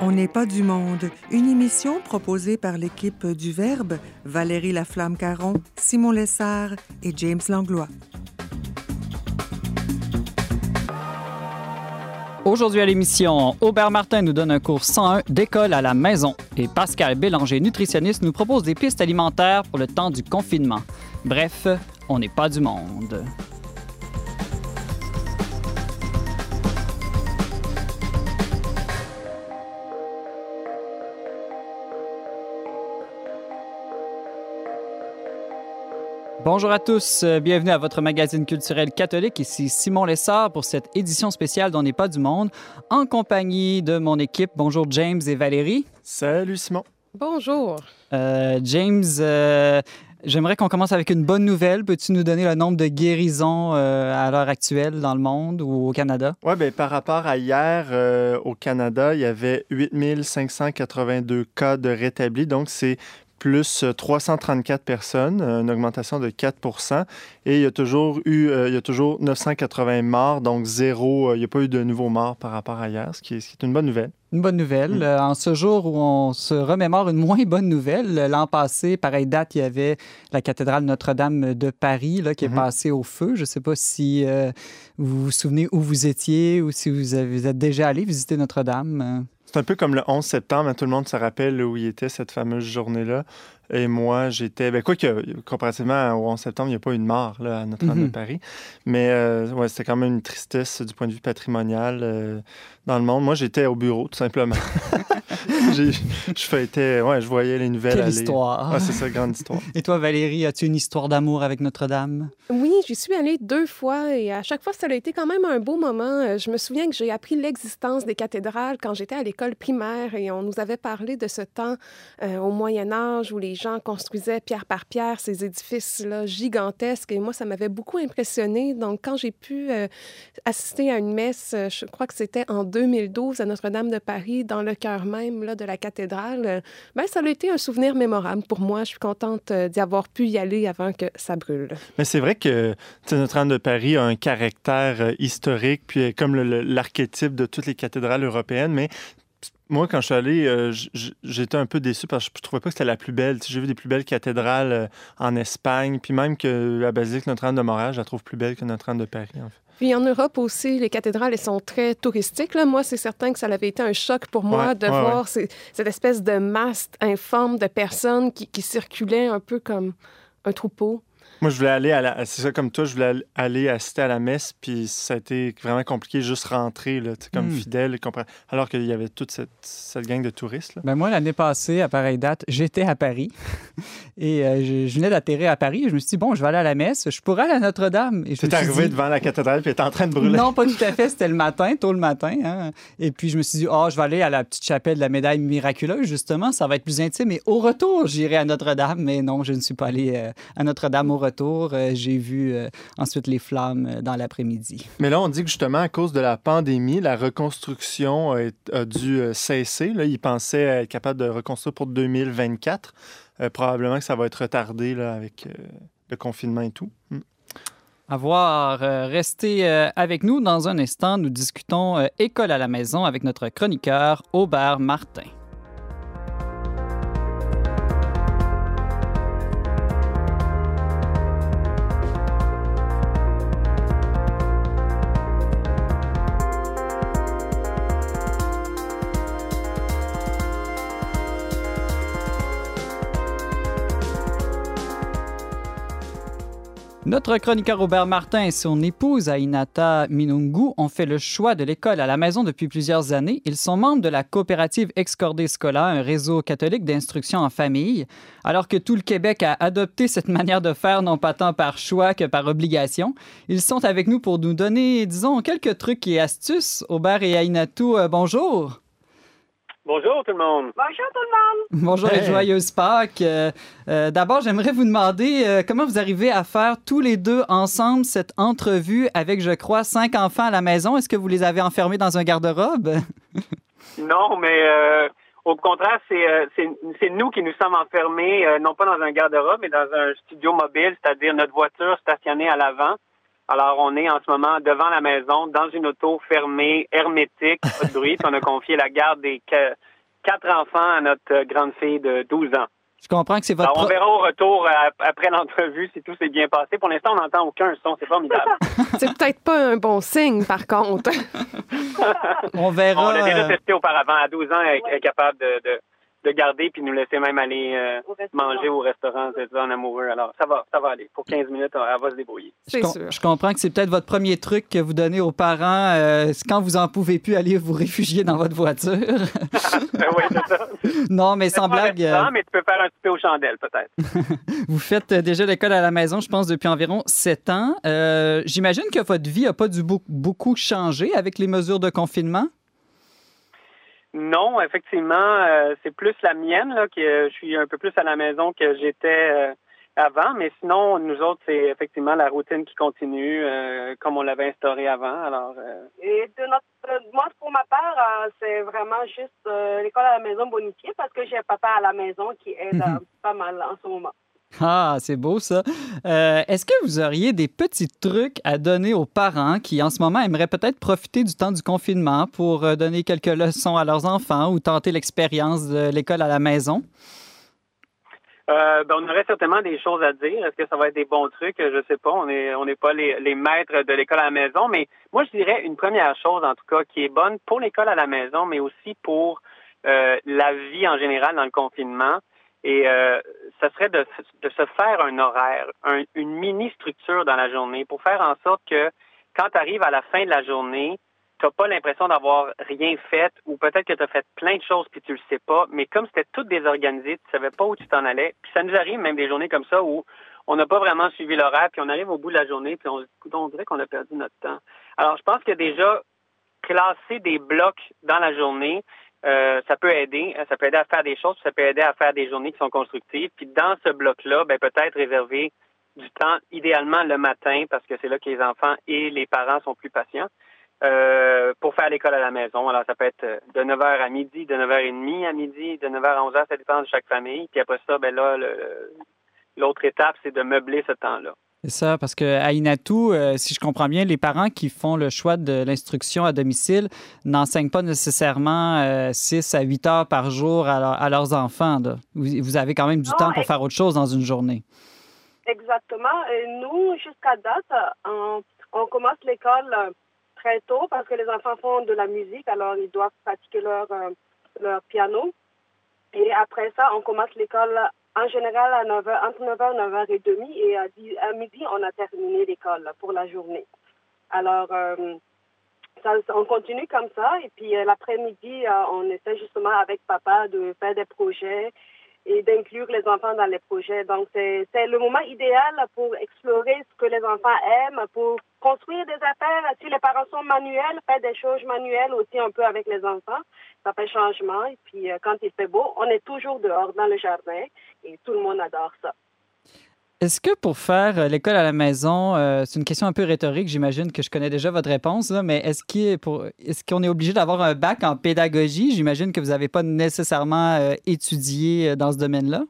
On n'est pas du monde, une émission proposée par l'équipe du Verbe, Valérie Laflamme-Caron, Simon Lessard et James Langlois. Aujourd'hui à l'émission, Aubert Martin nous donne un cours 101 d'école à la maison et Pascal Bélanger, nutritionniste, nous propose des pistes alimentaires pour le temps du confinement. Bref, on n'est pas du monde. Bonjour à tous, euh, bienvenue à votre magazine culturel catholique. Ici Simon Lessard pour cette édition spéciale d'On n'est pas du monde, en compagnie de mon équipe. Bonjour James et Valérie. Salut Simon. Bonjour. Euh, James, euh, j'aimerais qu'on commence avec une bonne nouvelle. Peux-tu nous donner le nombre de guérisons euh, à l'heure actuelle dans le monde ou au Canada? Oui, bien, par rapport à hier, euh, au Canada, il y avait 8582 cas de rétablis. Donc, c'est plus euh, 334 personnes, euh, une augmentation de 4 Et il y a toujours eu, euh, il y a toujours 980 morts, donc zéro, euh, il n'y a pas eu de nouveaux morts par rapport à hier, ce qui est, ce qui est une bonne nouvelle. Une bonne nouvelle. Mm. Euh, en ce jour où on se remémore une moins bonne nouvelle, euh, l'an passé, pareille date, il y avait la cathédrale Notre-Dame de Paris là, qui est Mhm. passée au feu. Je ne sais pas si euh, vous vous souvenez où vous étiez ou si vous, avez- vous êtes déjà allé visiter Notre-Dame. C'est un peu comme le 11 septembre, hein, tout le monde se rappelle où il était cette fameuse journée-là. Et moi, j'étais. Ben, quoi que, comparativement au 11 septembre, il n'y a pas eu de mort là, à Notre-Dame Mhm. de Paris. Mais euh, ouais, c'était quand même une tristesse du point de vue patrimonial euh, dans le monde. Moi, j'étais au bureau, tout simplement. J'ai- je fêtais. Ouais, je voyais les nouvelles Quelle aller. histoire! Ah, c'est ça, grande histoire. Et toi, Valérie, as-tu une histoire d'amour avec Notre-Dame? Oui, j'y suis allée deux fois et à chaque fois, ça a été quand même un beau moment. Euh, Je me souviens que j'ai appris l'existence des cathédrales quand j'étais à l'école primaire et on nous avait parlé de ce temps euh, au Moyen Âge où les gens construisaient pierre par pierre ces édifices-là gigantesques et moi, ça m'avait beaucoup impressionné. Donc, quand j'ai pu euh, assister à une messe, euh, je crois que c'était en 2012 à Notre-Dame de Paris, dans le cœur même là, de la cathédrale, euh, ben, ça a été un souvenir mémorable pour moi. Je suis contente d'y avoir pu y aller avant que ça brûle. Mais c'est vrai que Notre-Dame de Paris a un caractère historique, puis comme l'archétype de toutes les cathédrales européennes. Mais moi, quand je suis allé, euh, j'étais un peu déçu parce que je trouvais pas que c'était la plus belle. J'ai vu des plus belles cathédrales euh, en Espagne, puis même que la basilique Notre-Dame de Montréal, je la trouve plus belle que Notre-Dame de Paris. En fait. Puis en Europe aussi, les cathédrales, elles sont très touristiques. Là. Moi, c'est certain que ça avait été un choc pour moi Ouais, de ouais, voir ces- cette espèce de masse informe de personnes qui, qui circulaient un peu comme un troupeau. Moi, je voulais aller à la. C'est ça, comme toi, je voulais al- aller assister à la messe, puis ça a été vraiment compliqué, juste rentrer, là, tu comme Hmm. fidèle, alors qu'il y avait toute cette, cette gang de touristes. là. Ben moi, l'année passée, à pareille date, j'étais à Paris et euh, je, je venais d'atterrir à Paris et je me suis dit, bon, je vais aller à la messe, je pourrais aller à Notre-Dame. Et je me T'es suis arrivé dit- devant la cathédrale, puis t'es en train de brûler. Non, pas tout à fait. C'était le matin, tôt le matin. hein. Et puis, je me suis dit, oh, je vais aller à la petite chapelle de la médaille miraculeuse, justement. Ça va être plus intime. Et au retour, j'irai à Notre-Dame. Mais non, je ne suis pas allé euh, à Notre-Dame au retour. Euh, J'ai vu euh, ensuite les flammes euh, dans l'après-midi. Mais là, on dit que justement, à cause de la pandémie, la reconstruction a, dû cesser. Là, ils pensaient être capables de reconstruire pour 2024. Euh, probablement que ça va être retardé là, avec euh, le confinement et tout. À voir. Euh, restez euh, avec nous. Dans un instant, nous discutons école à la maison avec notre chroniqueur Aubert Martin. Notre chroniqueur Robert Martin et son épouse Ainata Minungu ont fait le choix de l'école à la maison depuis plusieurs années. Ils sont membres de la coopérative Excordé Scola, un réseau catholique d'instruction en famille. Alors que tout le Québec a adopté cette manière de faire, non pas tant par choix que par obligation, ils sont avec nous pour nous donner, disons, quelques trucs et astuces. Aubert et Ainatu, euh, bonjour. Bonjour tout le monde. Bonjour tout le monde. Bonjour et Hey. joyeuse Pâques. Euh, euh, D'abord, j'aimerais vous demander euh, comment vous arrivez à faire tous les deux ensemble cette entrevue avec, je crois, cinq enfants à la maison? Est-ce que vous les avez enfermés dans un garde-robe? Non, mais euh, au contraire, c'est euh, nous qui nous sommes enfermés, euh, non pas dans un garde-robe, mais dans un studio mobile, c'est-à-dire notre voiture stationnée à l'avant. Alors, on est en ce moment devant la maison, dans une auto fermée, hermétique, pas de bruit. on a confié la garde des quatre enfants à notre grande fille de 12 ans. Je comprends que c'est votre. on verra au retour euh, après l'entrevue si tout s'est bien passé. Pour l'instant, on n'entend aucun son. C'est formidable. c'est peut-être pas un bon signe, par contre. on verra. On l'a déjà euh, testé auparavant. À 12 ans, elle est capable de de garder puis nous laisser même aller euh, manger au restaurant, c'est en amoureux. Alors, ça va, ça va aller. Pour 15 minutes, elle va se débrouiller. Je, je comprends que c'est peut-être votre premier truc que vous donnez aux parents euh, quand vous en pouvez plus aller vous réfugier dans votre voiture. oui, c'est ça. Non, mais sans blague. Euh, mais tu peux faire un petit peu aux chandelles, peut-être. vous faites déjà l'école à la maison, je pense, depuis environ 7 ans. J'imagine que votre vie n'a pas dû beaucoup changer avec les mesures de confinement? Non, effectivement, euh, c'est plus la mienne là que je suis un peu plus à la maison que j'étais euh, avant, mais sinon nous autres c'est effectivement la routine qui continue euh, comme on l'avait instauré avant. Alors et de notre moi pour ma part c'est vraiment juste l'école à la maison bonifiée parce que j'ai un papa à la maison qui aide mhm. pas mal en ce moment. Ah, c'est beau ça. Euh, est-ce que vous auriez des petits trucs à donner aux parents qui, en ce moment, aimeraient peut-être profiter du temps du confinement pour euh, donner quelques leçons à leurs enfants ou tenter l'expérience de l'école à la maison? Euh, ben, on aurait certainement des choses à dire. Est-ce que ça va être des bons trucs? Je sais pas. On n'est pas les, maîtres de l'école à la maison, mais moi, je dirais une première chose, en tout cas, qui est bonne pour l'école à la maison, mais aussi pour la vie en général dans le confinement. Et euh, ça serait de, de, se faire un horaire, une mini structure dans la journée pour faire en sorte que quand tu arrives à la fin de la journée, tu n'as pas l'impression d'avoir rien fait ou peut-être que tu as fait plein de choses puis tu le sais pas, mais comme c'était tout désorganisé, tu savais pas où tu t'en allais. Puis ça nous arrive même des journées comme ça où on n'a pas vraiment suivi l'horaire puis on arrive au bout de la journée puis on, on dirait qu'on a perdu notre temps. Alors je pense que déjà classer des blocs dans la journée, euh, ça peut aider. Ça peut aider à faire des choses, ça peut aider à faire des journées qui sont constructives. Puis dans ce bloc-là, ben, peut-être réserver du temps, idéalement le matin, parce que c'est là que les enfants et les parents sont plus patients, euh, pour faire l'école à la maison. Alors, ça peut être de 9h à midi, de 9h30 à midi, de 9h à 11h, ça dépend de chaque famille. Puis après ça, ben là, l'autre étape, c'est de meubler ce temps-là. C'est ça, parce qu'à Inatu, euh, si je comprends bien, les parents qui font le choix de l'instruction à domicile n'enseignent pas nécessairement 6 euh, à 8 heures par jour à, leurs enfants. Vous, avez quand même du temps pour faire autre chose dans une journée. Exactement. Et nous, jusqu'à date, on, commence l'école euh, très tôt parce que les enfants font de la musique, alors ils doivent pratiquer leur, leur piano. Et après ça, on commence l'école en général à 9h, entre 9h et 9h30 et à, à midi, on a terminé l'école pour la journée. Alors, euh, on continue comme ça et puis euh, l'après-midi, euh, on essaie justement avec papa de faire des projets et d'inclure les enfants dans les projets. Donc, c'est le moment idéal pour explorer ce que les enfants aiment, pour construire des affaires. Si les parents sont manuels, faire des choses manuelles aussi un peu avec les enfants. Ça fait changement. Et puis, euh, quand il fait beau, on est toujours dehors dans le jardin et tout le monde adore ça. Est-ce que pour faire euh, l'école à la maison, euh, c'est une question un peu rhétorique, j'imagine que je connais déjà votre réponse, mais est-ce qu'on est, est obligé d'avoir un bac en pédagogie? J'imagine que vous n'avez pas nécessairement euh, étudié dans ce domaine-là.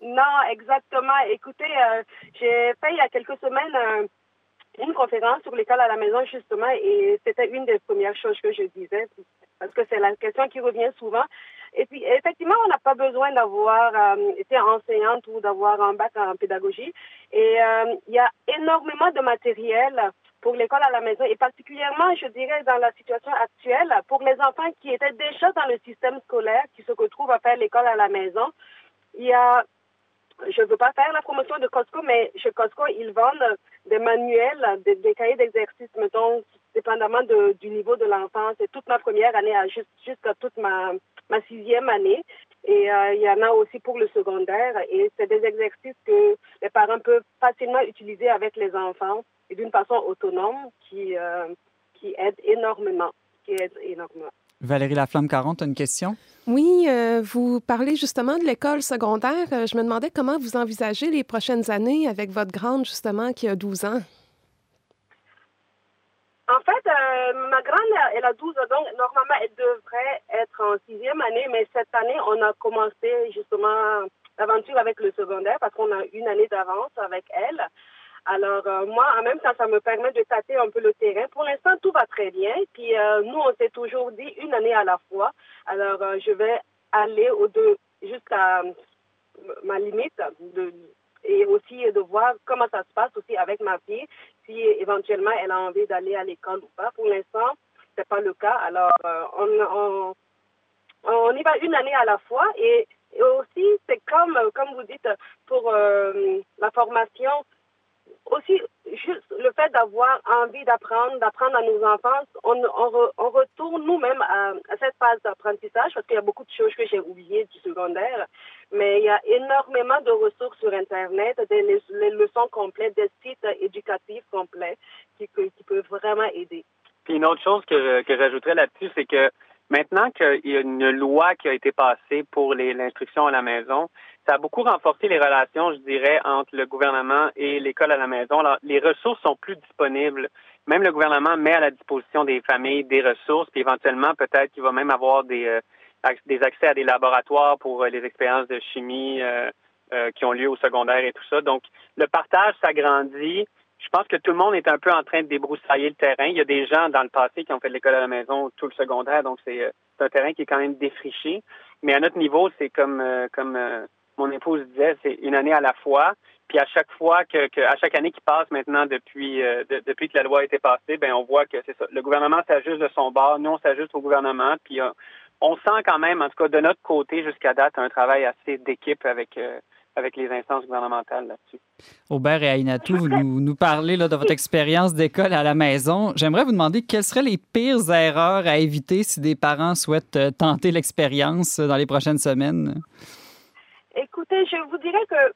Non, exactement. Écoutez, j'ai fait il y a quelques semaines une conférence sur l'école à la maison, justement, et c'était une des premières choses que je disais, parce que c'est la question qui revient souvent. Et puis, effectivement, on n'a pas besoin d'avoir euh, été enseignante ou d'avoir un bac en pédagogie. Et euh, il y a énormément de matériel pour l'école à la maison et particulièrement, je dirais, dans la situation actuelle, pour les enfants qui étaient déjà dans le système scolaire, qui se retrouvent à faire l'école à la maison. Il y a, je ne veux pas faire la promotion de Costco, mais chez Costco, ils vendent des manuels, des, des cahiers d'exercice, mettons, dépendamment du niveau de l'enfant. C'est toute ma première année jusqu'à toute ma, ma sixième année. Et euh, il y en a aussi pour le secondaire. Et c'est des exercices que les parents peuvent facilement utiliser avec les enfants et d'une façon autonome qui, euh, qui aide énormément. Qui aide énormément. Valérie Laflamme-Caron, tu as une question? Oui, euh, vous parlez justement de l'école secondaire. Je me demandais comment vous envisagez les prochaines années avec votre grande, justement, qui a 12 ans. En fait, euh, ma grande, elle a 12 ans, donc normalement, elle devrait être en sixième année, mais cette année, on a commencé justement l'aventure avec le secondaire parce qu'on a une année d'avance avec elle. Alors, euh, moi, en même temps, ça me permet de tâter un peu le terrain. Pour l'instant, tout va très bien. Puis, euh, nous, on s'est toujours dit une année à la fois. Alors, je vais aller au deux jusqu'à ma limite de, et aussi de voir comment ça se passe aussi avec ma fille, si éventuellement elle a envie d'aller à l'école ou pas. Pour l'instant, c'est pas le cas. Alors, on, on, on y va une année à la fois et, aussi, c'est comme, comme vous dites, pour la formation, aussi, juste le fait d'avoir envie d'apprendre, d'apprendre à nos enfants, on, on, retourne nous-mêmes à, cette phase d'apprentissage parce qu'il y a beaucoup de choses que j'ai oubliées du secondaire, mais il y a énormément de ressources sur Internet, des leçons complètes, des sites éducatifs complets qui, qui peuvent vraiment aider. Puis une autre chose que, que j'ajouterais là-dessus, c'est que maintenant qu'il y a une loi qui a été passée pour l'instruction à la maison, ça a beaucoup renforcé les relations, je dirais, entre le gouvernement et l'école à la maison. Alors, les ressources sont plus disponibles. Même le gouvernement met à la disposition des familles des ressources, puis éventuellement, peut-être qu'il va même avoir des, euh, des accès à des laboratoires pour euh, les expériences de chimie euh, euh, qui ont lieu au secondaire et tout ça. Donc, le partage s'agrandit. Je pense que tout le monde est un peu en train de débroussailler le terrain. Il y a des gens dans le passé qui ont fait de l'école à la maison tout le secondaire, donc c'est un terrain qui est quand même défriché. Mais à notre niveau, c'est comme comme mon épouse disait, c'est une année à la fois. Puis à chaque fois que, à chaque année qui passe maintenant depuis euh, de, depuis que la loi a été passée, ben on voit que c'est ça. Le gouvernement s'ajuste de son bord, nous on s'ajuste au gouvernement, puis euh, on sent quand même, en tout cas de notre côté jusqu'à date, un travail assez d'équipe avec euh, avec les instances gouvernementales là-dessus. Aubert et Ainatou, vous nous, nous parlez là, de votre expérience d'école à la maison. J'aimerais vous demander quelles seraient les pires erreurs à éviter si des parents souhaitent tenter l'expérience dans les prochaines semaines? Écoutez, je vous dirais que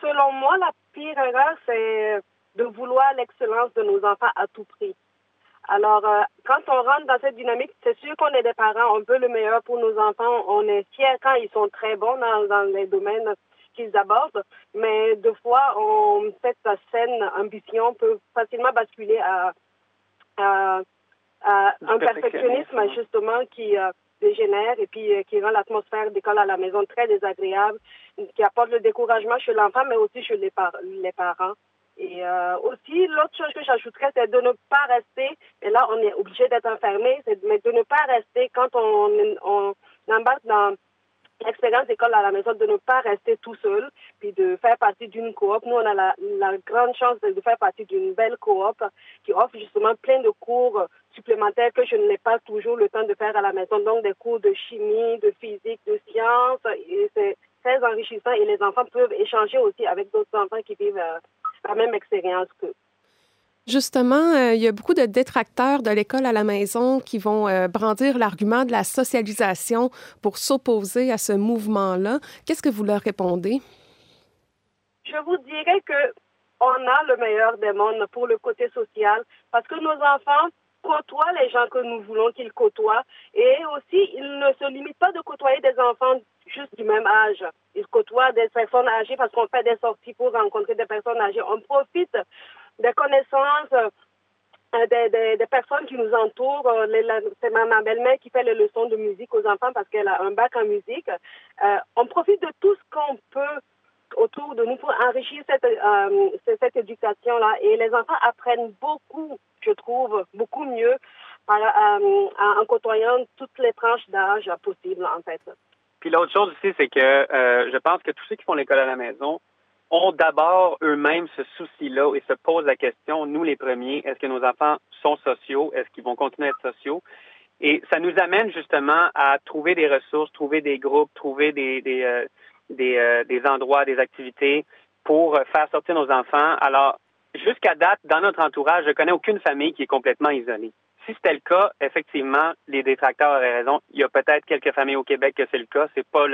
selon moi, la pire erreur, c'est de vouloir l'excellence de nos enfants à tout prix. Alors, euh, quand on rentre dans cette dynamique, c'est sûr qu'on est des parents, on veut le meilleur pour nos enfants, on est fiers quand ils sont très bons dans, dans les domaines qu'ils abordent, mais deux fois, on, cette saine ambition peut facilement basculer à, à, à un perfectionnisme, justement, qui, euh, dégénère et puis euh, qui rend l'atmosphère d'école à la maison très désagréable, qui apporte le découragement chez l'enfant, mais aussi chez les, par les parents. Et euh, aussi, l'autre chose que j'ajouterais, c'est de ne pas rester, et là, on est obligé d'être enfermé, mais de ne pas rester quand on, embarque dans l'expérience d'école à la maison, de ne pas rester tout seul, puis de faire partie d'une coop. Nous, on a la grande chance de faire partie d'une belle coop qui offre justement plein de cours que je n'ai pas toujours le temps de faire à la maison. Donc, des cours de chimie, de physique, de sciences, et c'est très enrichissant. Et les enfants peuvent échanger aussi avec d'autres enfants qui vivent euh, la même expérience qu'eux. Justement, euh, il y a beaucoup de détracteurs de l'école à la maison qui vont euh, brandir l'argument de la socialisation pour s'opposer à ce mouvement-là. Qu'est-ce que vous leur répondez? Je vous dirais que on a le meilleur des mondes pour le côté social parce que nos enfants côtoient les gens que nous voulons qu'ils côtoient et aussi ils ne se limitent pas de côtoyer des enfants juste du même âge. Ils côtoient des personnes âgées parce qu'on fait des sorties pour rencontrer des personnes âgées. On profite des connaissances euh, des, des, personnes qui nous entourent. Euh, c'est ma, ma belle-mère qui fait les leçons de musique aux enfants parce qu'elle a un bac en musique. Euh, on profite de tout ce qu'on peut autour de nous pour enrichir cette, cette éducation-là. Et les enfants apprennent beaucoup, je trouve, beaucoup mieux en côtoyant toutes les tranches d'âge possibles, en fait. Puis l'autre chose aussi, c'est que euh, je pense que tous ceux qui font l'école à la maison ont d'abord eux-mêmes ce souci-là et se posent la question, nous les premiers, est-ce que nos enfants sont sociaux? Est-ce qu'ils vont continuer à être sociaux? Et ça nous amène justement à trouver des ressources, trouver des groupes, trouver des, des, euh, euh, des endroits, des activités pour faire sortir nos enfants. Alors, jusqu'à date, dans notre entourage, je connais aucune famille qui est complètement isolée. Si c'était le cas, effectivement, les détracteurs auraient raison. Il y a peut-être quelques familles au Québec que c'est le cas. C'est pas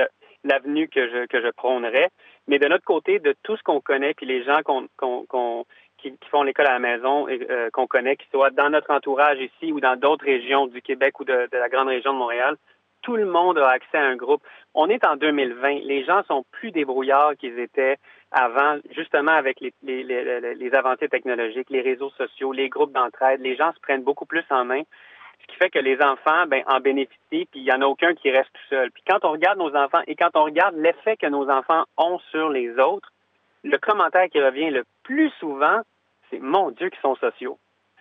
l'avenue que je prônerais. Mais de notre côté, de tout ce qu'on connaît, puis les gens qu'on qui, font l'école à la maison et euh, qu'on connaît, qui soient dans notre entourage ici ou dans d'autres régions du Québec ou de, de la grande région de Montréal, tout le monde a accès à un groupe. On est en 2020. Les gens sont plus débrouillards qu'ils étaient avant, justement avec les, avancées technologiques, les réseaux sociaux, les groupes d'entraide. Les gens se prennent beaucoup plus en main, ce qui fait que les enfants ben, en bénéficient, puis il n'y en a aucun qui reste tout seul. Puis quand on regarde nos enfants et quand on regarde l'effet que nos enfants ont sur les autres, le commentaire qui revient le plus souvent, c'est mon Dieu qu'ils sont sociaux.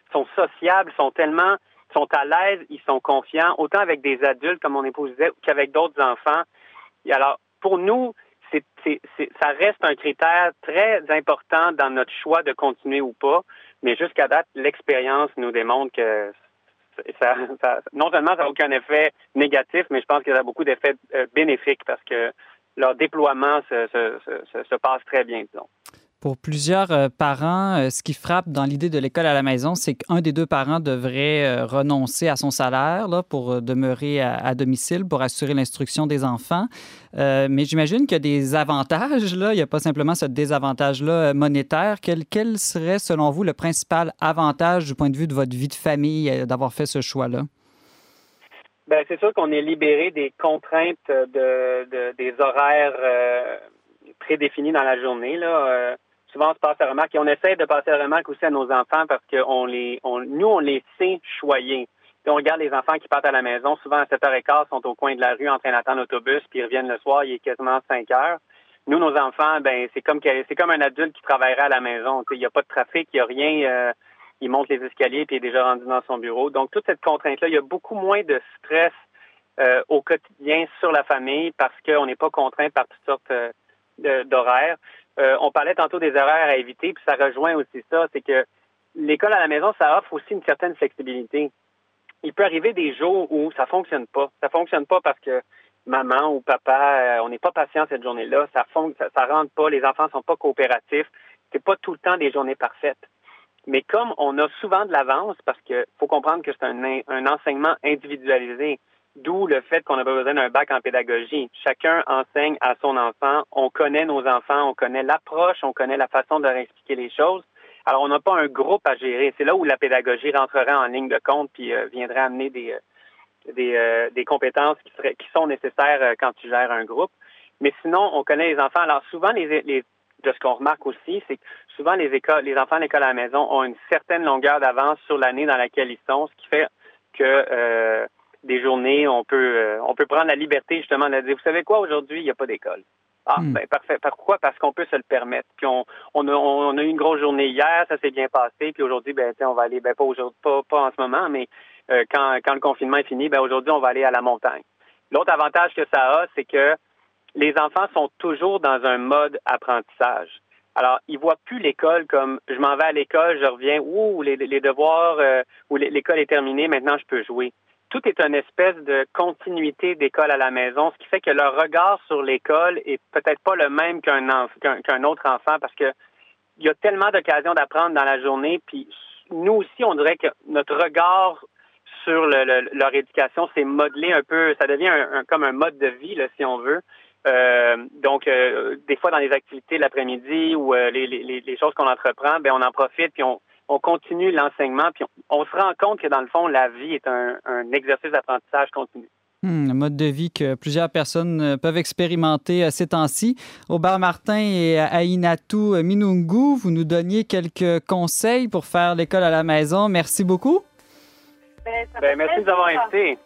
Ils sont sociables, ils sont tellement, sont à l'aise, ils sont confiants, autant avec des adultes, comme mon épouse disait, qu'avec d'autres enfants. Et alors, pour nous, ça reste un critère très important dans notre choix de continuer ou pas. Mais jusqu'à date, l'expérience nous démontre que ça, non seulement ça n'a aucun effet négatif, mais je pense qu'il y a beaucoup d'effets euh, bénéfiques parce que leur déploiement se, se, se passe très bien, disons. Pour plusieurs euh, parents, euh, ce qui frappe dans l'idée de l'école à la maison, c'est qu'un des deux parents devrait euh, renoncer à son salaire là, pour demeurer à, domicile, pour assurer l'instruction des enfants. mais j'imagine qu'il y a des avantages. Là. Il n'y a pas simplement ce désavantage-là monétaire. Quel, serait, selon vous, le principal avantage du point de vue de votre vie de famille d'avoir fait ce choix-là? Bien, c'est sûr qu'on est libéré des contraintes de, des horaires prédéfinis dans la journée. Là souvent on se passe la remarque et on essaie de passer la remarque aussi à nos enfants parce que nous, on les sait choyer. on regarde les enfants qui partent à la maison, souvent à 7h15, sont au coin de la rue en train d'attendre l'autobus, puis ils reviennent le soir, il est quasiment 5 heures. Nous, nos enfants, ben c'est comme un adulte qui travaillerait à la maison. Il n'y a pas de trafic, il n'y a rien. Euh, il monte les escaliers puis il est déjà rendu dans son bureau. Donc, toute cette contrainte-là, il y a beaucoup moins de stress euh, au quotidien sur la famille parce qu'on n'est pas contraint par toutes sortes euh, d'horaires. Euh, on parlait tantôt des erreurs à éviter, puis ça rejoint aussi ça, c'est que l'école à la maison, ça offre aussi une certaine flexibilité. Il peut arriver des jours où ça fonctionne pas. Ça fonctionne pas parce que maman ou papa, euh, on n'est pas patient cette journée-là, ça, ça, ça rentre pas, les enfants sont pas coopératifs. C'est pas tout le temps des journées parfaites. Mais comme on a souvent de l'avance, parce qu'il faut comprendre que c'est un enseignement individualisé, D'où le fait qu'on n'a pas besoin d'un bac en pédagogie. Chacun enseigne à son enfant. On connaît nos enfants, on connaît l'approche, on connaît la façon de leur expliquer les choses. Alors, on n'a pas un groupe à gérer. C'est là où la pédagogie rentrerait en ligne de compte puis euh, viendrait amener des, euh, des, euh, des, compétences qui, seraient, qui sont nécessaires quand tu gères un groupe. Mais sinon, on connaît les enfants. Alors, souvent, les, les de ce qu'on remarque aussi, c'est que souvent les écoles, les enfants à l'école à la maison ont une certaine longueur d'avance sur l'année dans laquelle ils sont, ce qui fait que des journées, on peut euh, on peut prendre la liberté justement de dire, vous savez quoi, aujourd'hui, il n'y a pas d'école. Ah, hmm. ben parfait. Pourquoi? Parce qu'on peut se le permettre. Puis on, on, a, on a eu une grosse journée hier, ça s'est bien passé. Puis aujourd'hui, ben on va aller, ben pas aujourd'hui, pas, pas en ce moment, mais euh, quand, quand le confinement est fini, ben aujourd'hui, on va aller à la montagne. L'autre avantage que ça a, c'est que les enfants sont toujours dans un mode apprentissage. Alors, ils voient plus l'école comme je m'en vais à l'école, je reviens, ouh, les, les devoirs, euh, ou l'école est terminée, maintenant je peux jouer tout est une espèce de continuité d'école à la maison, ce qui fait que leur regard sur l'école est peut-être pas le même qu'un qu'un autre enfant parce que il y a tellement d'occasions d'apprendre dans la journée, puis nous aussi, on dirait que notre regard sur leur éducation s'est modelé un peu, ça devient comme un mode de vie, là, si on veut. Euh, donc, euh, des fois dans les activités l'après-midi ou euh, les, les, les, choses qu'on entreprend, ben on en profite puis on, on continue l'enseignement, puis on, se rend compte que dans le fond, la vie est un, exercice d'apprentissage continu. Hmm, un mode de vie que plusieurs personnes euh, peuvent expérimenter euh, ces temps-ci. Aubert Martin et Aïnatou Minungu, vous nous donniez quelques conseils pour faire l'école à la maison. Merci beaucoup. Ben, ben merci de nous avoir invités.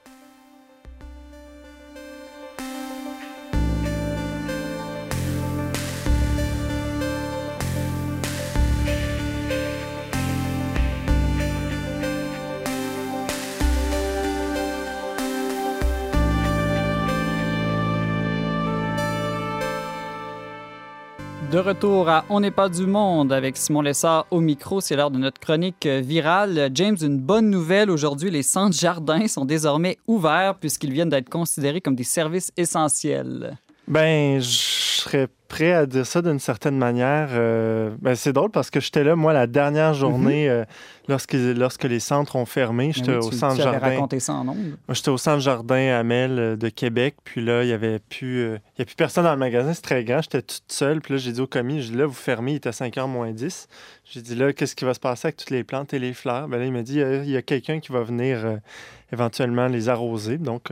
De retour à On n'est pas du monde avec Simon Lessard au micro. C'est l'heure de notre chronique virale. James, une bonne nouvelle. Aujourd'hui, les centres jardins sont désormais ouverts puisqu'ils viennent d'être considérés comme des services essentiels. Ben, je serais prêt à dire ça d'une certaine manière. Euh, ben, c'est drôle parce que j'étais là, moi, la dernière mhm. journée, euh, lorsque, lorsque les centres ont fermé. Ben j'étais au centre jardin. raconté ça en J'étais au centre jardin Amel euh, de Québec. Puis là, il n'y avait plus, il y a plus personne dans le magasin. C'est très grand. J'étais toute seule. Puis là, j'ai dit au commis, je là, vous fermez. Il était 5h moins 10. J'ai dit là, qu'est-ce qui va se passer avec toutes les plantes et les fleurs? Ben là, il m'a dit, il y a, quelqu'un qui va venir éventuellement les arroser. Donc,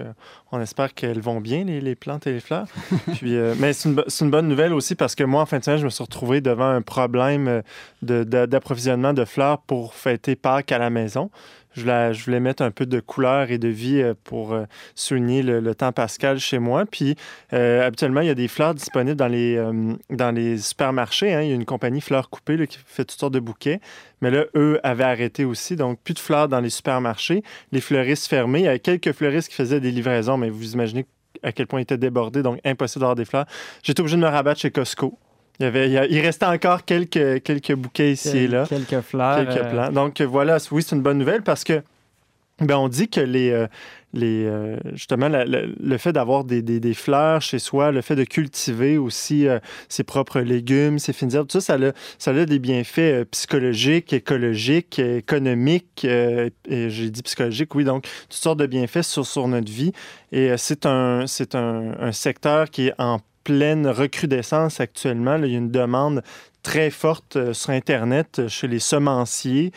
on espère qu'elles vont bien, les, les, plantes et les fleurs. Puis, mais c'est une, une, bonne nouvelle aussi parce que moi, en fin de semaine, je me suis retrouvé devant un problème d'approvisionnement de, fleurs pour fêter Pâques à la maison. Je voulais, mettre un peu de couleur et de vie euh, pour euh, souligner le, temps pascal chez moi. Puis, habituellement, il y a des fleurs disponibles dans les, dans les supermarchés. Hein. Il y a une compagnie Fleurs Coupées qui fait toutes sortes de bouquets. Mais là, eux avaient arrêté aussi. Donc, plus de fleurs dans les supermarchés. Les fleuristes fermés. Il y avait quelques fleuristes qui faisaient des livraisons, mais vous imaginez à quel point ils étaient débordés. Donc, impossible d'avoir des fleurs. J'étais obligé de me rabattre chez Costco. Il, y avait, il, restait encore quelques, quelques bouquets ici et là. Quelques fleurs. Quelques euh, plants. Donc voilà, oui, c'est une bonne nouvelle parce que ben, on dit que les, euh, les, euh, justement le fait d'avoir des, des, fleurs chez soi, le fait de cultiver aussi ses propres légumes, ses fines herbes, tout ça, ça a, ça a des bienfaits psychologiques, écologiques, économiques, et j'ai dit psychologiques, oui, donc toutes sortes de bienfaits sur, sur notre vie. Et c'est un, c'est un, un secteur qui est en pleine recrudescence actuellement. il y a une demande très forte euh, sur Internet euh, chez les semenciers.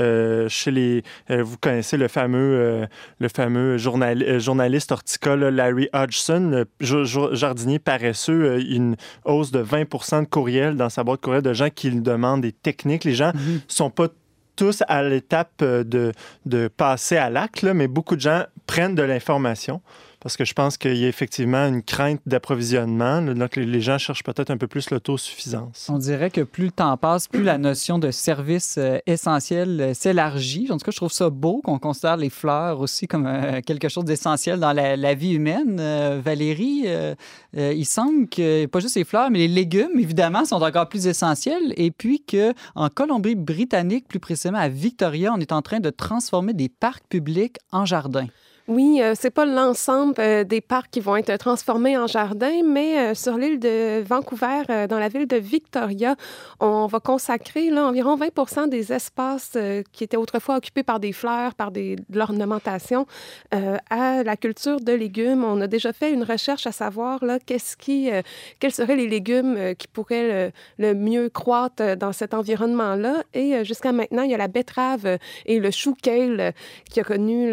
Euh, chez les, vous connaissez le fameux, le fameux journaliste horticole Larry Hodgson, jardinier paresseux, une hausse de 20% de courriels dans sa boîte courriel de gens qui lui demandent des techniques. Les gens ne mm-hmm. sont pas tous à l'étape de, de passer à l'acte, mais beaucoup de gens prennent de l'information parce que je pense qu'il y a effectivement une crainte d'approvisionnement. Donc, les gens cherchent peut-être un peu plus l'autosuffisance. On dirait que plus le temps passe, plus la notion de service euh, essentiel euh, s'élargit. En tout cas, je trouve ça beau qu'on considère les fleurs aussi comme euh, quelque chose d'essentiel dans la, vie humaine. Valérie, il semble que pas juste les fleurs, mais les légumes, évidemment, sont encore plus essentiels. Et puis qu'en Colombie-Britannique, plus précisément à Victoria, on est en train de transformer des parcs publics en jardins. Oui, euh, c'est pas l'ensemble euh, des parcs qui vont être transformés en jardins, mais euh, sur l'île de Vancouver, dans la ville de Victoria, on va consacrer environ 20% des espaces qui étaient autrefois occupés par des fleurs, par de l'ornementation, à la culture de légumes. On a déjà fait une recherche à savoir quels seraient les légumes qui pourraient le, mieux croître dans cet environnement-là. Et jusqu'à maintenant, il y a la betterave et le chou kale qui a connu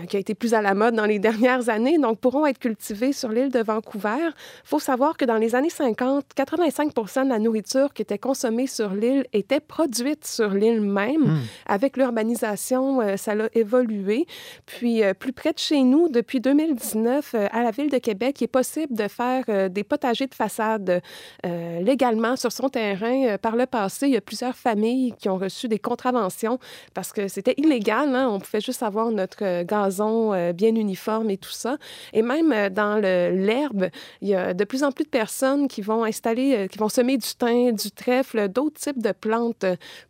euh, qui a été plus à la mode dans les dernières années, donc pourront être cultivés sur l'île de Vancouver. Il faut savoir que dans les années 50, 85 de la nourriture qui était consommée sur l'île était produite sur l'île même. Hmm. Avec l'urbanisation, euh, ça a évolué. Puis, euh, plus près de chez nous, depuis 2019, à la ville de Québec, il est possible de faire des potagers de façade légalement sur son terrain. par le passé, il y a plusieurs familles qui ont reçu des contraventions parce que c'était illégal. Hein. On pouvait juste avoir notre euh, bien uniforme et tout ça. Et même euh, dans l'herbe, il y a de plus en plus de personnes qui vont installer, euh, qui vont semer du thym, du trèfle, d'autres types de plantes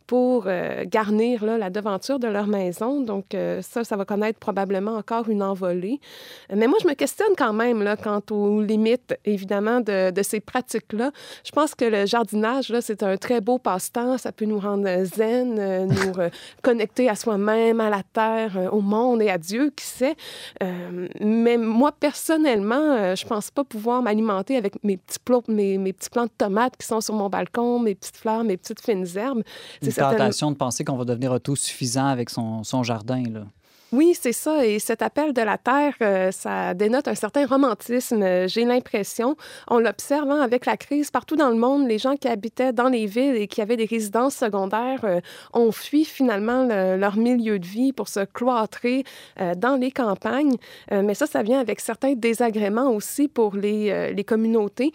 pour garnir la devanture de leur maison. Donc ça, ça va connaître probablement encore une envolée. Mais moi, je me questionne quand même là, quant aux limites, évidemment, de, de ces pratiques-là. Je pense que le jardinage, c'est un très beau passe-temps. Ça peut nous rendre zen, nous connecter à soi-même, à la terre, au monde et à Dieu qui sait. Euh, mais moi, personnellement, euh, je pense pas pouvoir m'alimenter avec mes petits, plants, mes, mes, petits plants de tomates qui sont sur mon balcon, mes petites fleurs, mes petites fines herbes. C'est une tentation de penser qu'on va devenir autosuffisant avec son, son jardin. Là. Oui, c'est ça. Et cet appel de la Terre, euh, ça dénote un certain romantisme, euh, j'ai l'impression. On l'observe hein, avec la crise partout dans le monde. Les gens qui habitaient dans les villes et qui avaient des résidences secondaires euh, ont fui finalement leur milieu de vie pour se cloîtrer dans les campagnes. mais ça, ça vient avec certains désagréments aussi pour les, les communautés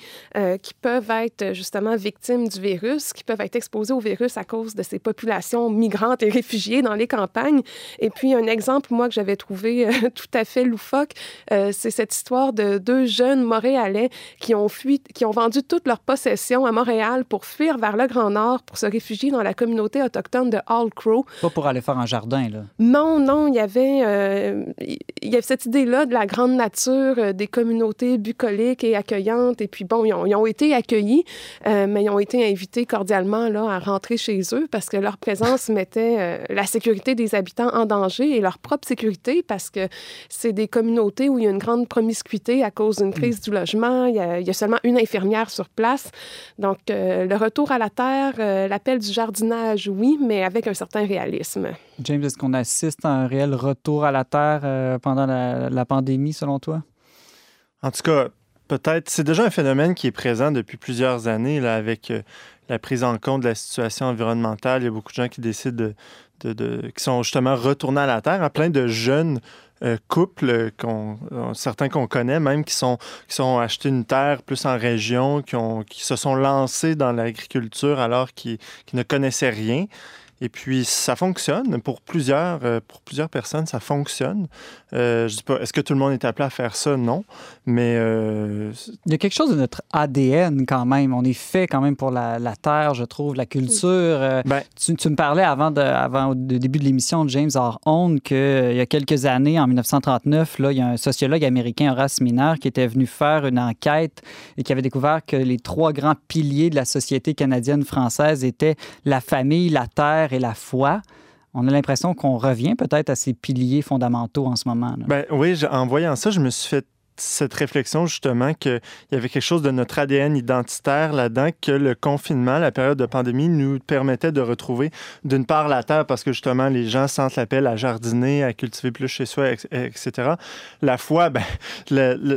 qui peuvent être justement victimes du virus, qui peuvent être exposées au virus à cause de ces populations migrantes et réfugiées dans les campagnes. Et puis, un exemple moi, que j'avais trouvé euh, tout à fait loufoque, euh, c'est cette histoire de deux jeunes Montréalais qui ont fui, qui ont vendu toutes leurs possessions à Montréal pour fuir vers le Grand Nord, pour se réfugier dans la communauté autochtone de Hall Crow. Pas pour aller faire un jardin, là. Non, non, il y avait, euh, il y avait cette idée-là de la grande nature, des communautés bucoliques et accueillantes. Et puis, bon, ils ont, ils ont été accueillis, mais ils ont été invités cordialement là, à rentrer chez eux parce que leur présence mettait la sécurité des habitants en danger et leur propre sécurité parce que c'est des communautés où il y a une grande promiscuité à cause d'une crise du logement. Il y, a, seulement une infirmière sur place. Donc, euh, le retour à la terre, euh, l'appel du jardinage, oui, mais avec un certain réalisme. James, est-ce qu'on assiste à un réel retour à la terre euh, pendant la, la pandémie, selon toi? En tout cas, peut-être. C'est déjà un phénomène qui est présent depuis plusieurs années là, avec la prise en compte de la situation environnementale. Il y a beaucoup de gens qui décident de, qui sont justement retournés à la Terre, à plein de jeunes euh, couples, qu'on, certains qu'on connaît même, qui sont, qui une terre plus en région, qui, se sont lancés dans l'agriculture alors qu'ils ne connaissaient rien. Et puis, ça fonctionne. Pour plusieurs, euh, pour plusieurs personnes, ça fonctionne. Euh, je dis pas, est-ce que tout le monde est appelé à faire ça? Non. Mais. Euh, Il y a quelque chose de notre ADN quand même. On est fait quand même pour la, terre, je trouve, la culture. Ben, tu, me parlais avant, de, avant le début de l'émission de James R. Owen qu'il y a quelques années, en 1939, là, il y a un sociologue américain, Horace Miner, qui était venu faire une enquête et qui avait découvert que les trois grands piliers de la société canadienne-française étaient la famille, la terre et la foi. On a l'impression qu'on revient peut-être à ces piliers fondamentaux en ce moment. Ben oui, en voyant ça, je me suis fait cette réflexion justement qu'il y avait quelque chose de notre ADN identitaire là-dedans, que le confinement, la période de pandémie nous permettait de retrouver d'une part la terre parce que justement les gens sentent l'appel à jardiner, à cultiver plus chez soi, etc. La foi, ben,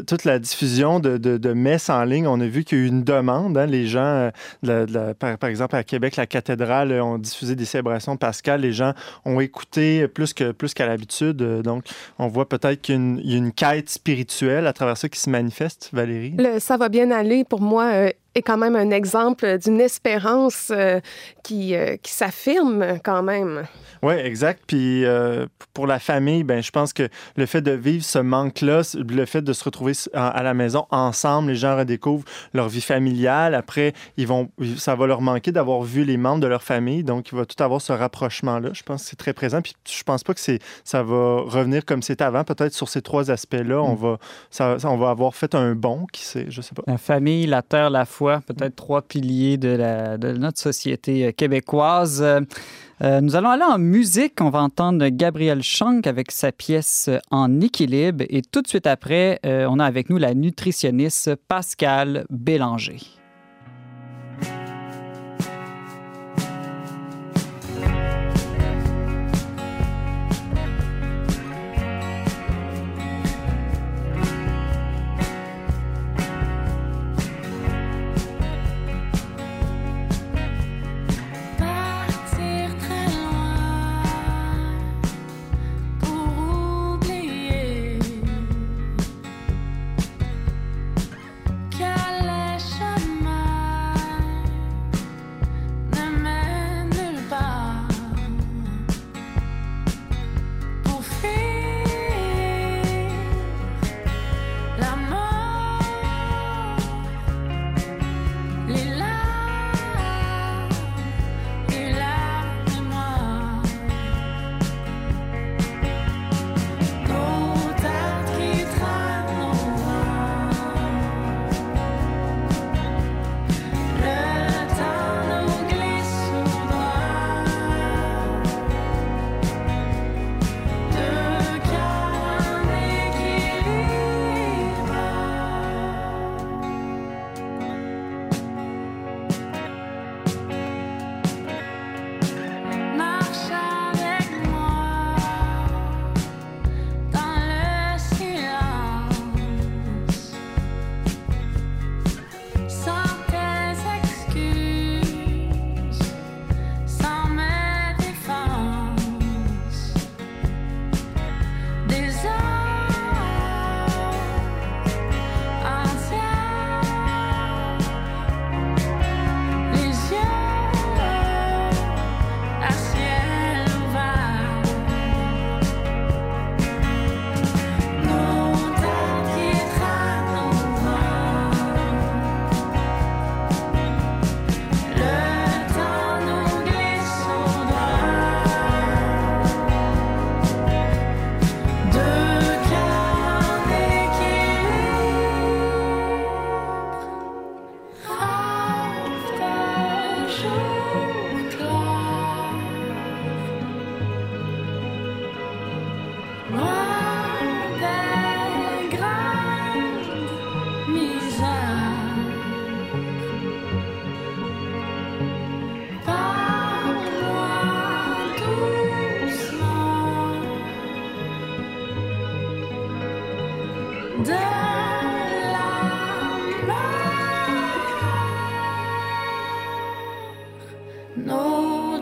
toute la diffusion de, de, messes en ligne, on a vu qu'il y a eu une demande. Hein, les gens, euh, par, exemple à Québec, la cathédrale ont diffusé des célébrations pascales. Les gens ont écouté plus qu'à plus qu'à l'habitude. Donc on voit peut-être qu'il y a une quête spirituelle à travers ça qui se manifeste, Valérie? ça va bien aller pour moi. Euh, est quand même un exemple d'une espérance euh, qui, euh, qui s'affirme quand même. Oui, exact. Puis euh, pour la famille, ben, je pense que le fait de vivre ce manque-là, le fait de se retrouver à la maison ensemble, les gens redécouvrent leur vie familiale. Après, ils vont, ça va leur manquer d'avoir vu les membres de leur famille. Donc, il va tout avoir ce rapprochement-là. Je pense que c'est très présent. Puis je pense pas que c'est, ça va revenir comme c'était avant. Peut-être sur ces trois aspects-là, on, mm. va, ça, on va avoir fait un bond, qui sait, je sais pas. La famille, la terre, la peut-être trois piliers de, notre société euh, québécoise. Euh, euh, nous allons aller en musique. On va entendre Gabriel Schank avec sa pièce En équilibre. Et tout de suite après, on a avec nous la nutritionniste Pascal Bélanger.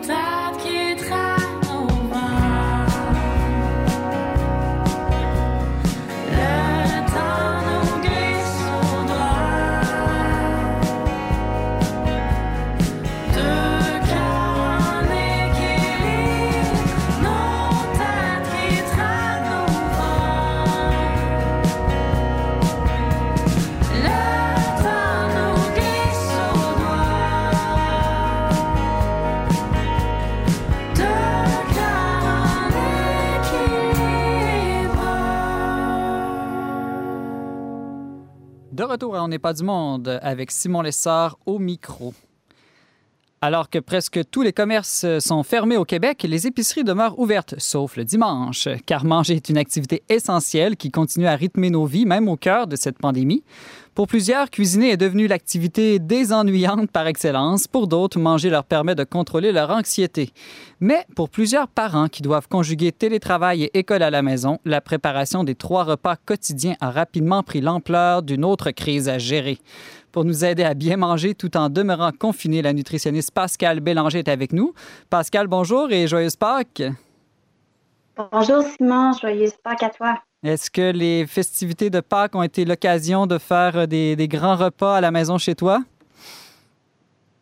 time. Retour à On n'est pas du monde avec Simon Lessard au micro. Alors que presque tous les commerces sont fermés au Québec, les épiceries demeurent ouvertes, sauf le dimanche, car manger est une activité essentielle qui continue à rythmer nos vies, même au cœur de cette pandémie. Pour plusieurs, cuisiner est devenu l'activité désennuyante par excellence. Pour d'autres, manger leur permet de contrôler leur anxiété. Mais pour plusieurs parents qui doivent conjuguer télétravail et école à la maison, la préparation des trois repas quotidiens a rapidement pris l'ampleur d'une autre crise à gérer. Pour nous aider à bien manger tout en demeurant confiné, la nutritionniste Pascal Bélanger est avec nous. Pascal, bonjour et joyeuse Pâques. Bonjour Simon, joyeuse Pâques à toi. Est-ce que les festivités de Pâques ont été l'occasion de faire des, grands repas à la maison chez toi?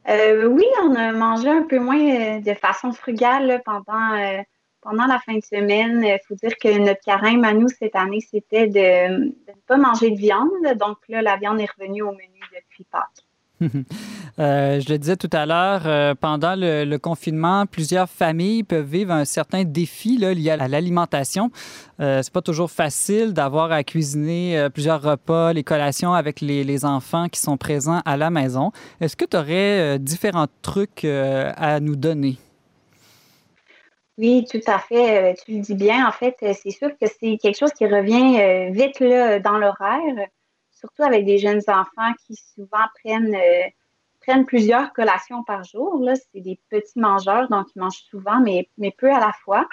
Euh, oui, on a mangé un peu moins euh, de façon frugale pendant, euh, pendant la fin de semaine. Il faut dire que notre carême à nous cette année, c'était de, ne pas manger de viande. Donc là, la viande est revenue au menu depuis Pâques. Euh, je le disais tout à l'heure, euh, pendant le, confinement, plusieurs familles peuvent vivre un certain défi lié à l'alimentation. Euh, c'est pas toujours facile d'avoir à cuisiner euh, plusieurs repas, les collations avec les, enfants qui sont présents à la maison. Est-ce que tu aurais différents trucs à nous donner? Oui, tout à fait. Tu le dis bien. En fait, c'est sûr que c'est quelque chose qui revient vite là, dans l'horaire surtout avec des jeunes enfants qui souvent prennent, euh, prennent plusieurs collations par jour. C'est des petits mangeurs, donc ils mangent souvent, mais, mais peu à la fois.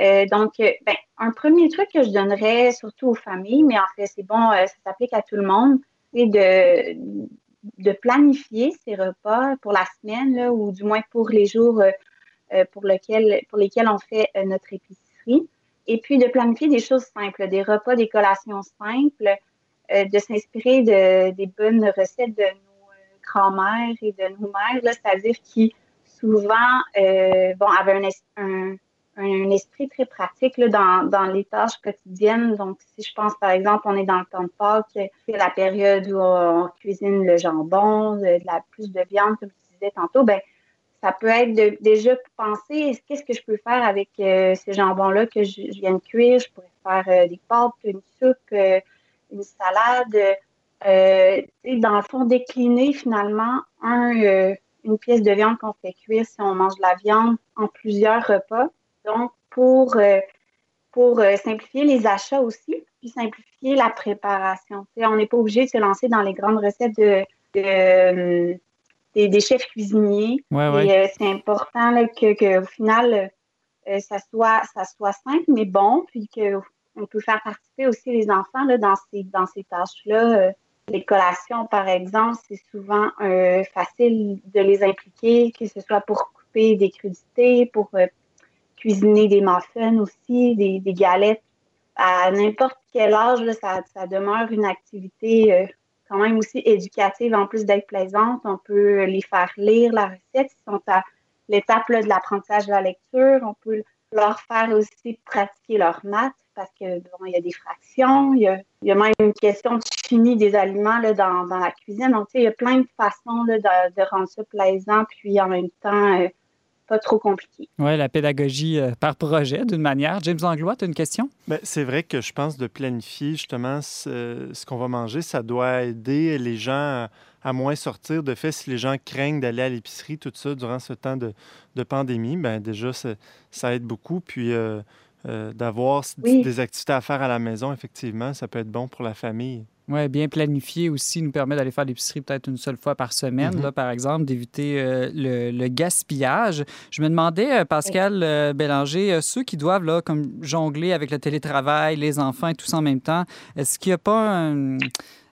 Euh, donc, euh, ben, un premier truc que je donnerais surtout aux familles, mais en fait, c'est bon, ça s'applique à tout le monde, c'est de, de planifier ces repas pour la semaine, là, ou du moins pour les jours pour, lequel, pour lesquels on fait notre épicerie. Et puis, de planifier des choses simples, des repas, des collations simples, euh, de s'inspirer de, des bonnes recettes de nos euh, grands-mères et de nos mères, c'est-à-dire qui souvent euh, bon, avaient un, un, esprit très pratique là, dans, dans, les tâches quotidiennes. Donc, si je pense, par exemple, on est dans le temps de Pâques, c'est la période où on cuisine le jambon, de, la plus de viande, comme tu disais tantôt, ben ça peut être de, déjà penser qu'est-ce que je peux faire avec ce jambon-là que je, viens de cuire? Je pourrais faire des pâtes, une soupe, une salade, euh, dans le fond, décliner finalement un, euh, une pièce de viande qu'on fait cuire si on mange de la viande en plusieurs repas. Donc, pour, euh, pour simplifier les achats aussi, puis simplifier la préparation. on n'est pas obligé de se lancer dans les grandes recettes de, des, chefs cuisiniers. c'est important qu'au que, au final, ça, soit, ça soit simple, mais bon, puis que on peut faire participer aussi les enfants là, dans ces, dans ces tâches-là. Euh, les collations, par exemple, c'est souvent euh, facile de les impliquer, que ce soit pour couper des crudités, pour euh, cuisiner des muffins aussi, des, galettes. À n'importe quel âge, ça, ça, demeure une activité quand même aussi éducative en plus d'être plaisante. On peut les faire lire la recette. Ils sont à l'étape de l'apprentissage de la lecture. On peut leur faire aussi pratiquer leur maths parce que bon, il y a des fractions, il y a, il y a même une question de chimie des aliments là, dans, dans la cuisine. Donc, il y a plein de façons là, de, de, rendre ça plaisant, puis en même temps, euh, pas trop compliqué. Oui, la pédagogie euh, par projet, d'une manière. James Anglois, tu as une question? Bien, c'est vrai que je pense de planifier justement ce, ce qu'on va manger, ça doit aider les gens à, moins sortir. De fait, si les gens craignent d'aller à l'épicerie, tout ça, durant ce temps de, de pandémie, bien déjà, ça, ça aide beaucoup. Puis, euh, euh, d'avoir des activités à faire à la maison, effectivement, ça peut être bon pour la famille. Oui, bien planifié aussi nous permet d'aller faire l'épicerie peut-être une seule fois par semaine, mm-hmm. là, par exemple, d'éviter euh, le, gaspillage. Je me demandais, euh, Pascal Bélanger, ceux qui doivent là, comme jongler avec le télétravail, les enfants et tout ça en même temps, est-ce qu'il n'y a pas un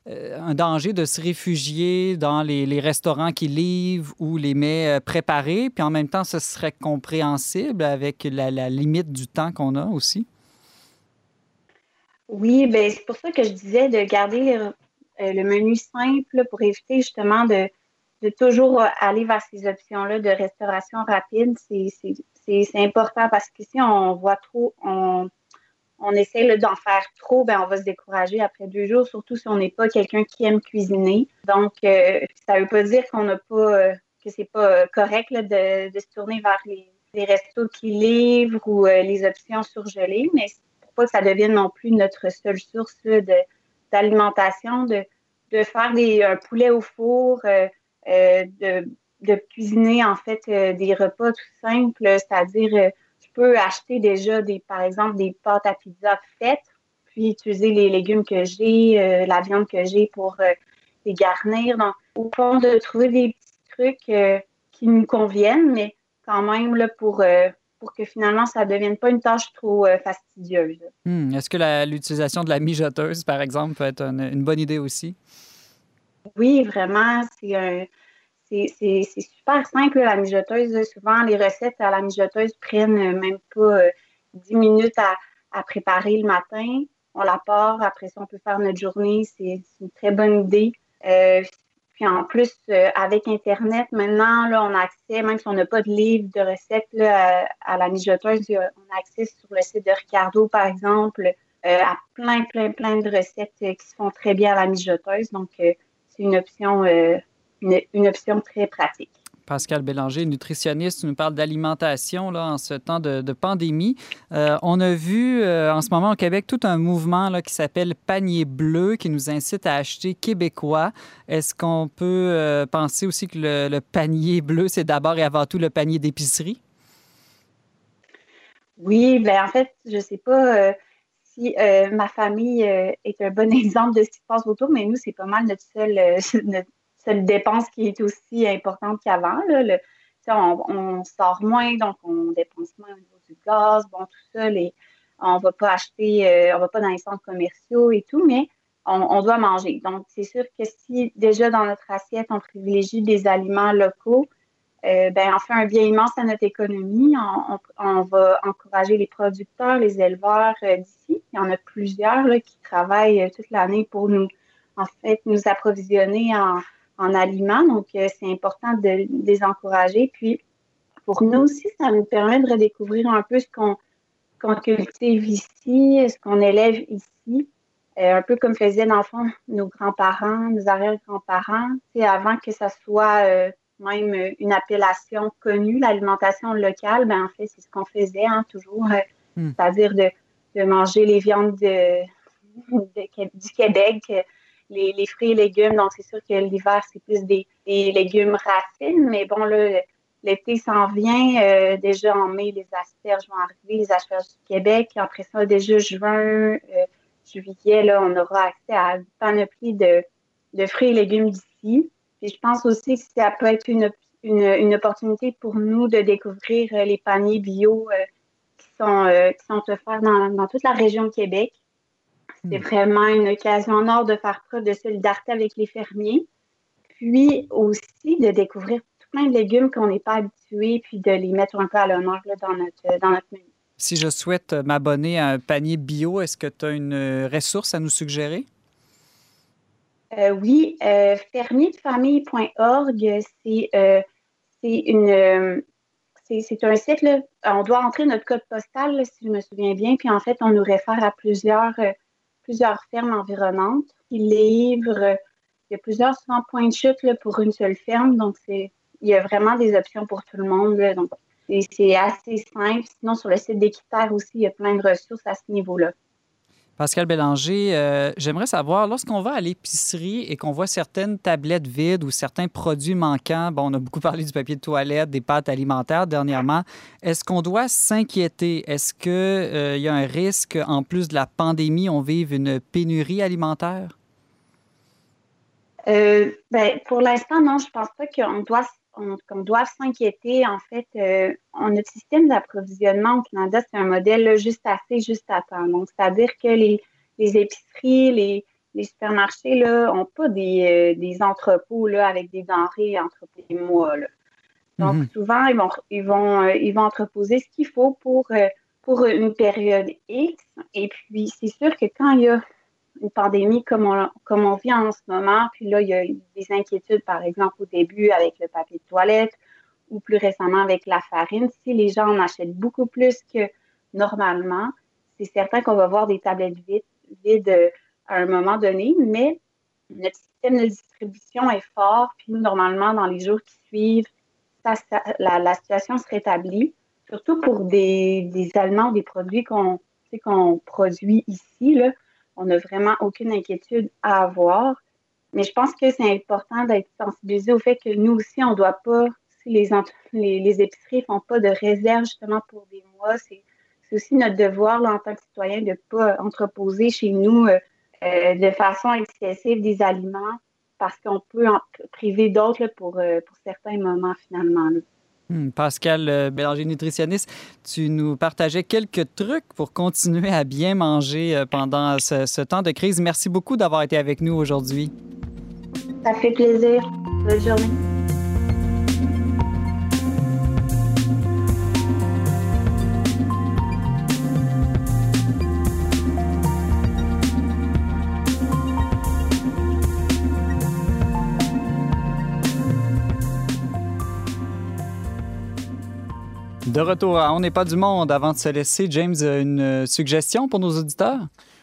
euh, un danger de se réfugier dans les, restaurants qui livrent ou les mets euh, préparés, puis en même temps, ce serait compréhensible avec la, limite du temps qu'on a aussi? Oui, ben c'est pour ça que je disais de garder euh, le menu simple pour éviter justement de, toujours aller vers ces options-là de restauration rapide. C'est important parce que si on voit trop, on, on essaie d'en faire trop, ben on va se décourager après deux jours, surtout si on n'est pas quelqu'un qui aime cuisiner. Donc, euh, ça ne veut pas dire qu'on n'a pas euh, que c'est pas euh, correct de, se tourner vers les, restos qui livrent ou les options surgelées, mais que ça devienne non plus notre seule source d'alimentation, de, faire des, un poulet au four, de, de, cuisiner en fait des repas tout simples, c'est-à-dire je peux acheter déjà des, par exemple, des pâtes à pizza faites, puis utiliser les légumes que j'ai, la viande que j'ai pour les garnir. Donc, au fond, de trouver des petits trucs qui nous conviennent, mais quand même là, pour, euh, pour que finalement ça ne devienne pas une tâche trop euh, fastidieuse. Hmm. Est-ce que l'utilisation de la mijoteuse, par exemple, peut être une, bonne idée aussi? Oui, vraiment. C'est super simple, la mijoteuse. Souvent, les recettes à la mijoteuse prennent même pas 10 euh, minutes à, à, préparer le matin. On la part, après ça, on peut faire notre journée. C'est une très bonne idée. Puis en plus, euh, avec Internet, maintenant, là, on a accès, même si on n'a pas de livre de recettes là, à, la mijoteuse, on a accès sur le site de Ricardo, par exemple, euh, à plein, plein, plein de recettes euh, qui se font très bien à la mijoteuse. Donc, c'est une option, une option très pratique. Pascal Bélanger, nutritionniste, nous parle d'alimentation en ce temps de, pandémie. Euh, on a vu euh, en ce moment au Québec tout un mouvement là, qui s'appelle Panier bleu qui nous incite à acheter québécois. Est-ce qu'on peut euh, penser aussi que le, panier bleu, c'est d'abord et avant tout le panier d'épicerie? Oui, bien en fait, je ne sais pas si ma famille est un bon exemple de ce qui se passe autour, mais nous, c'est pas mal notre seul, une dépense qui est aussi importante qu'avant. on, sort moins, donc on dépense moins au niveau du gaz, bon, tout ça. Les, on va pas acheter, euh, on va pas dans les centres commerciaux et tout, mais on, doit manger. Donc, c'est sûr que si déjà dans notre assiette, on privilégie des aliments locaux, euh, ben, on fait un bien immense à notre économie. On, va encourager les producteurs, les éleveurs euh, d'ici. Il y en a plusieurs qui travaillent toute l'année pour nous, en fait, nous approvisionner en, en aliments. Donc, euh, c'est important de, les encourager. Puis, pour nous aussi, ça nous permet de redécouvrir un peu ce qu'on cultive ici, ce qu'on élève ici. Euh, un peu comme faisaient dans le fond nos grands-parents, nos arrière-grands-parents, avant que ça soit euh, même une appellation connue, l'alimentation locale, ben en fait, c'est ce qu'on faisait hein, toujours, hmm. c'est-à-dire de, de, manger les viandes de, du Québec, les, fruits et légumes. Donc, c'est sûr que l'hiver, c'est plus des, légumes racines. Mais bon, là, l'été s'en vient. Euh, déjà en mai, les asperges vont arriver, les asperges du Québec. Après ça, déjà juin, euh, juillet, là, on aura accès à une panoplie de, fruits et légumes d'ici. Puis je pense aussi que ça peut être une, une, opportunité pour nous de découvrir euh, les paniers bio qui, sont, qui sont offerts dans, dans toute la région de Québec. C'est hmm. vraiment une occasion en or de faire preuve de solidarité avec les fermiers, puis aussi de découvrir tout plein de légumes qu'on n'est pas habitué, puis de les mettre un peu à l'honneur dans notre, dans notre menu. Si je souhaite m'abonner à un panier bio, est-ce que tu as une euh, ressource à nous suggérer? Euh, oui, euh, fermierdefamille.org, c'est euh, une c'est un site, là, on doit entrer notre code postal, si je me souviens bien, puis en fait, on nous réfère à plusieurs plusieurs fermes environnantes qui livrent. Il y a plusieurs souvent points de chute pour une seule ferme. Donc, il y a vraiment des options pour tout le monde. donc, c'est assez simple. Sinon, sur le site d'Équiterre aussi, il y a plein de ressources à ce niveau-là. Pascal Bélanger, euh, j'aimerais savoir, lorsqu'on va à l'épicerie et qu'on voit certaines tablettes vides ou certains produits manquants, bon, on a beaucoup parlé du papier de toilette, des pâtes alimentaires dernièrement, est-ce qu'on doit s'inquiéter? Est-ce qu'il euh, y a un risque, en plus de la pandémie, on vive une pénurie alimentaire? Euh, ben, pour l'instant, non, je pense pas qu'on doit qu'on doit s'inquiéter. En fait, euh, notre système d'approvisionnement au Canada, c'est un modèle juste assez, juste à temps. Donc, c'est-à-dire que les, épiceries, les, supermarchés n'ont pas des, euh, entrepôts là, avec des denrées entre des mois. Donc, mhm. souvent, ils vont, ils, vont, euh, ils vont entreposer ce qu'il faut pour, pour une période X. Et puis, c'est sûr que quand il y a une pandémie comme on, vit en ce moment. Puis là, il y a des inquiétudes, par exemple, au début avec le papier de toilette ou plus récemment avec la farine. Si les gens en achètent beaucoup plus que normalement, c'est certain qu'on va voir des tablettes vides, euh, à un moment donné, mais notre système de distribution est fort. Puis normalement, dans les jours qui suivent, la, situation se rétablit, surtout pour des, des aliments, des produits qu'on qu'on produit ici. Là on n'a vraiment aucune inquiétude à avoir. Mais je pense que c'est important d'être sensibilisé au fait que nous aussi, on ne doit pas, si les, les, épiceries ne font pas de réserve justement pour des mois, c'est aussi notre devoir en tant que citoyen de ne pas entreposer chez nous euh, euh, de façon excessive des aliments parce qu'on peut en priver d'autres pour, euh, pour certains moments finalement. Hmm, Pascal Bélanger, nutritionniste, tu nous partageais quelques trucs pour continuer à bien manger pendant ce, ce temps de crise. Merci beaucoup d'avoir été avec nous aujourd'hui. Ça fait plaisir. Bonne journée. De retour à On n'est pas du monde. Avant de se laisser, James, une suggestion pour nos auditeurs?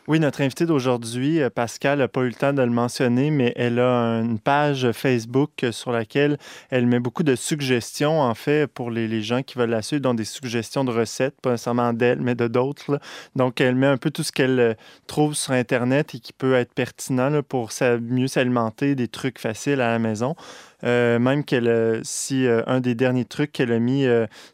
Oui, notre invitée d'aujourd'hui, euh, Pascal, n'a pas eu le temps de le mentionner, mais elle a une page Facebook sur laquelle elle met beaucoup de suggestions, en fait, pour les, gens qui veulent la suivre, dont des suggestions de recettes, pas nécessairement d'elle, mais de d'autres. Donc, elle met un peu tout ce qu'elle euh, trouve sur Internet et qui peut être pertinent pour mieux s'alimenter, des trucs faciles à la maison. Euh, même qu'elle, euh, si euh, un des derniers trucs qu'elle a mis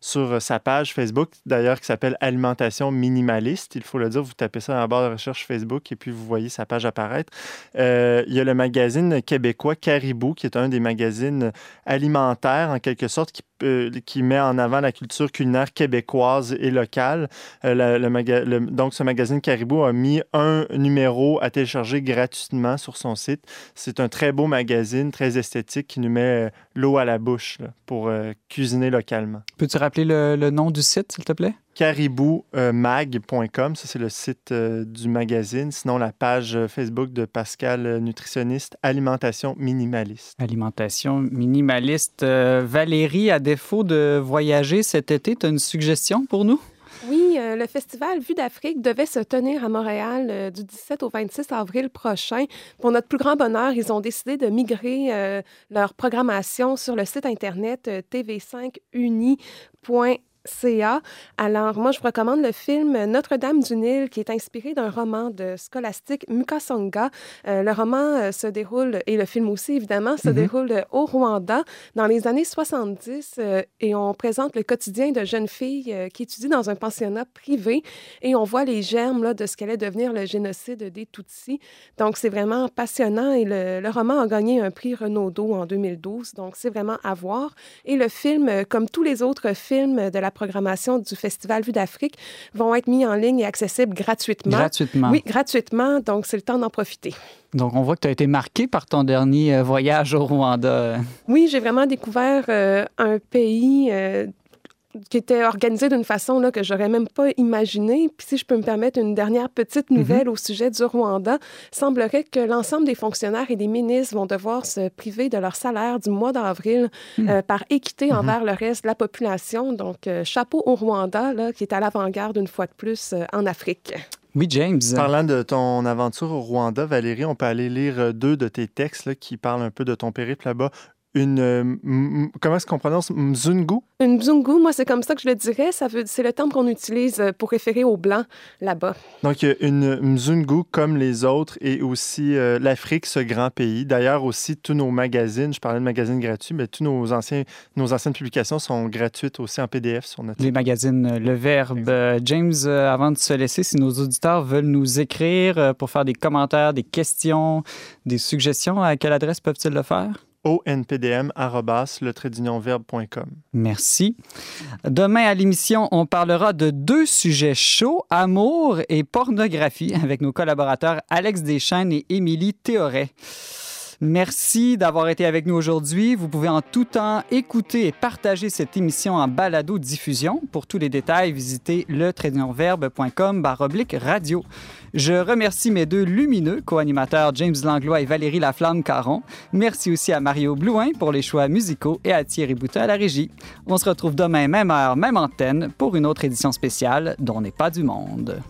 sur sa page Facebook, d'ailleurs, qui s'appelle Alimentation minimaliste, il faut le dire, vous tapez ça dans la barre de recherche Facebook et puis vous voyez sa page apparaître. il y a le magazine québécois Caribou, qui est un des magazines alimentaires, en quelque sorte, qui euh, qui met en avant la culture culinaire québécoise et locale. Euh, donc, ce magazine Caribou a mis un numéro à télécharger gratuitement sur son site. C'est un très beau magazine, très esthétique, qui nous met euh, l'eau à la bouche pour cuisiner localement. Peux-tu rappeler le nom du site, s'il te plaît? caribou-mag.com, ça c'est le site euh, du magazine. Sinon, la page euh, Facebook de Pascal, euh, nutritionniste, alimentation minimaliste. Alimentation minimaliste. Valérie, à défaut de voyager cet été, tu as une suggestion pour nous? Oui, le festival Vue d'Afrique devait se tenir à Montréal du 17 au 26 avril prochain. Pour notre plus grand bonheur, ils ont décidé de migrer leur programmation sur le site internet tv5uni.com CA. Alors, moi, je vous recommande le film Notre-Dame du Nil, qui est inspiré d'un roman de scolastique Mukasonga. Euh, le roman euh, se déroule, et le film aussi, évidemment, se mhm. déroule au Rwanda dans les années 70 euh, et on présente le quotidien de jeunes filles qui étudient dans un pensionnat privé et on voit les germes là, de ce qu'allait devenir le génocide des Tutsis. Donc, c'est vraiment passionnant et le, le, roman a gagné un prix Renaudot en 2012. Donc, c'est vraiment à voir. Et le film, comme tous les autres films de la programmation du Festival Vue d'Afrique vont être mis en ligne et accessibles gratuitement. Gratuitement. Oui, gratuitement. Donc, c'est le temps d'en profiter. Donc, on voit que tu as été marqué par ton dernier euh, voyage au Rwanda. Oui, j'ai vraiment découvert euh, un pays euh, qui était organisé d'une façon là, que j'aurais même pas imaginé. Puis si je peux me permettre une dernière petite mhm. nouvelle au sujet du Rwanda, semblerait que l'ensemble des fonctionnaires et des ministres vont devoir se priver de leur salaire du mois d'avril hmm. euh, par équité mhm. envers le reste de la population. Donc, euh, chapeau au Rwanda, là, qui est à l'avant-garde une fois de plus euh, en Afrique. Oui, James. Parlant de ton aventure au Rwanda, Valérie, on peut aller lire deux de tes textes qui parlent un peu de ton périple là-bas une. Euh, comment est-ce qu'on prononce? Mzungu? Une Mzungu, moi, c'est comme ça que je le dirais. Ça veut, c'est le terme qu'on utilise euh, pour référer aux Blancs là-bas. Donc, une Mzungu comme les autres et aussi euh, l'Afrique, ce grand pays. D'ailleurs, aussi, tous nos magazines, je parlais de magazines gratuits, mais tous nos, anciens, nos anciennes publications sont gratuites aussi en PDF sur notre Les magazines Le Verbe. James, avant de se laisser, si nos auditeurs veulent nous écrire pour faire des commentaires, des questions, des suggestions, à quelle adresse peuvent-ils le faire? Onpdm Merci. Demain à l'émission, on parlera de deux sujets chauds, amour et pornographie, avec nos collaborateurs Alex Deschaines et Émilie Théoret. Merci d'avoir été avec nous aujourd'hui. Vous pouvez en tout temps écouter et partager cette émission en balado-diffusion. Pour tous les détails, visitez le radio. Je remercie mes deux lumineux co-animateurs James Langlois et Valérie Laflamme-Caron. Merci aussi à Mario Blouin pour les choix musicaux et à Thierry Boutin à la régie. On se retrouve demain, même heure, même antenne, pour une autre édition spéciale dont n'est pas du monde.